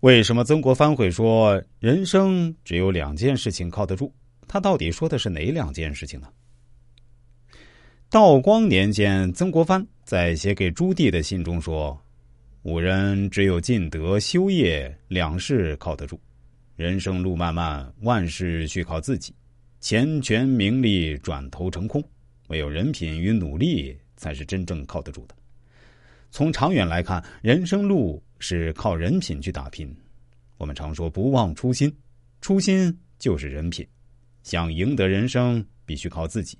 为什么曾国藩会说人生只有两件事情靠得住？他到底说的是哪两件事情呢？道光年间，曾国藩在写给朱棣的信中说：“吾人只有尽德修业两事靠得住，人生路漫漫，万事需靠自己，钱权名利转头成空，唯有人品与努力才是真正靠得住的。从长远来看，人生路。”是靠人品去打拼。我们常说不忘初心，初心就是人品。想赢得人生，必须靠自己；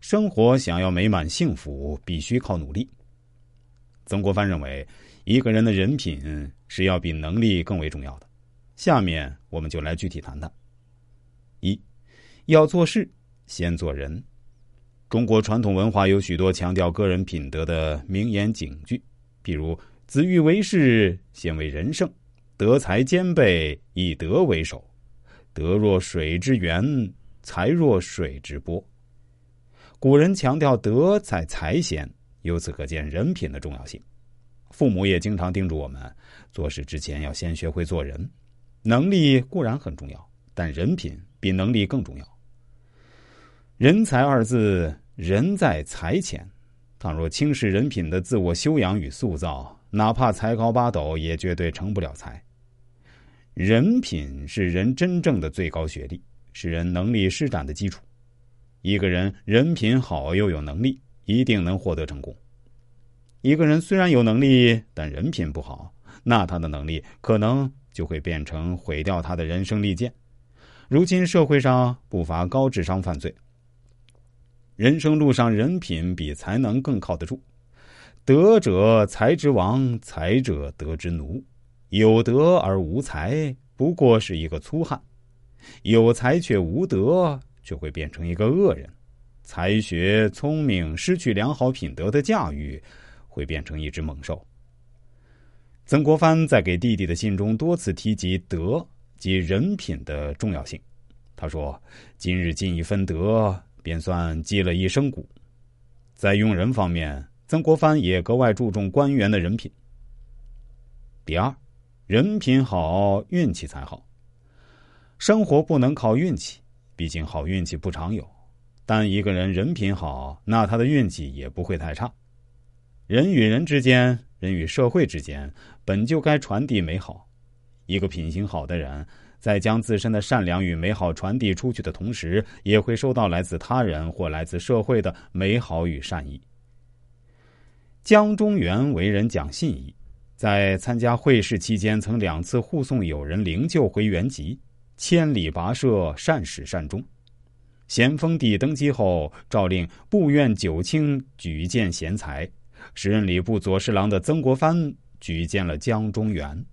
生活想要美满幸福，必须靠努力。曾国藩认为，一个人的人品是要比能力更为重要的。下面我们就来具体谈谈：一，要做事先做人。中国传统文化有许多强调个人品德的名言警句，譬如。子欲为事，先为人圣；德才兼备，以德为首。德若水之源，才若水之波。古人强调德在才先，由此可见人品的重要性。父母也经常叮嘱我们，做事之前要先学会做人。能力固然很重要，但人品比能力更重要。人才二字，人在才前。倘若轻视人品的自我修养与塑造，哪怕才高八斗，也绝对成不了才。人品是人真正的最高学历，是人能力施展的基础。一个人人品好又有能力，一定能获得成功。一个人虽然有能力，但人品不好，那他的能力可能就会变成毁掉他的人生利剑。如今社会上不乏高智商犯罪，人生路上人品比才能更靠得住。德者才之王，才者德之奴。有德而无才，不过是一个粗汉；有才却无德，却会变成一个恶人。才学聪明失去良好品德的驾驭，会变成一只猛兽。曾国藩在给弟弟的信中多次提及德及人品的重要性。他说：“今日尽一分德，便算积了一生谷。”在用人方面。曾国藩也格外注重官员的人品。第二，人品好，运气才好。生活不能靠运气，毕竟好运气不常有。但一个人人品好，那他的运气也不会太差。人与人之间，人与社会之间，本就该传递美好。一个品行好的人，在将自身的善良与美好传递出去的同时，也会收到来自他人或来自社会的美好与善意。江中源为人讲信义，在参加会试期间，曾两次护送友人灵柩回原籍，千里跋涉，善始善终。咸丰帝登基后，诏令部院九卿举荐贤才，时任礼部左侍郎的曾国藩举荐了江中源。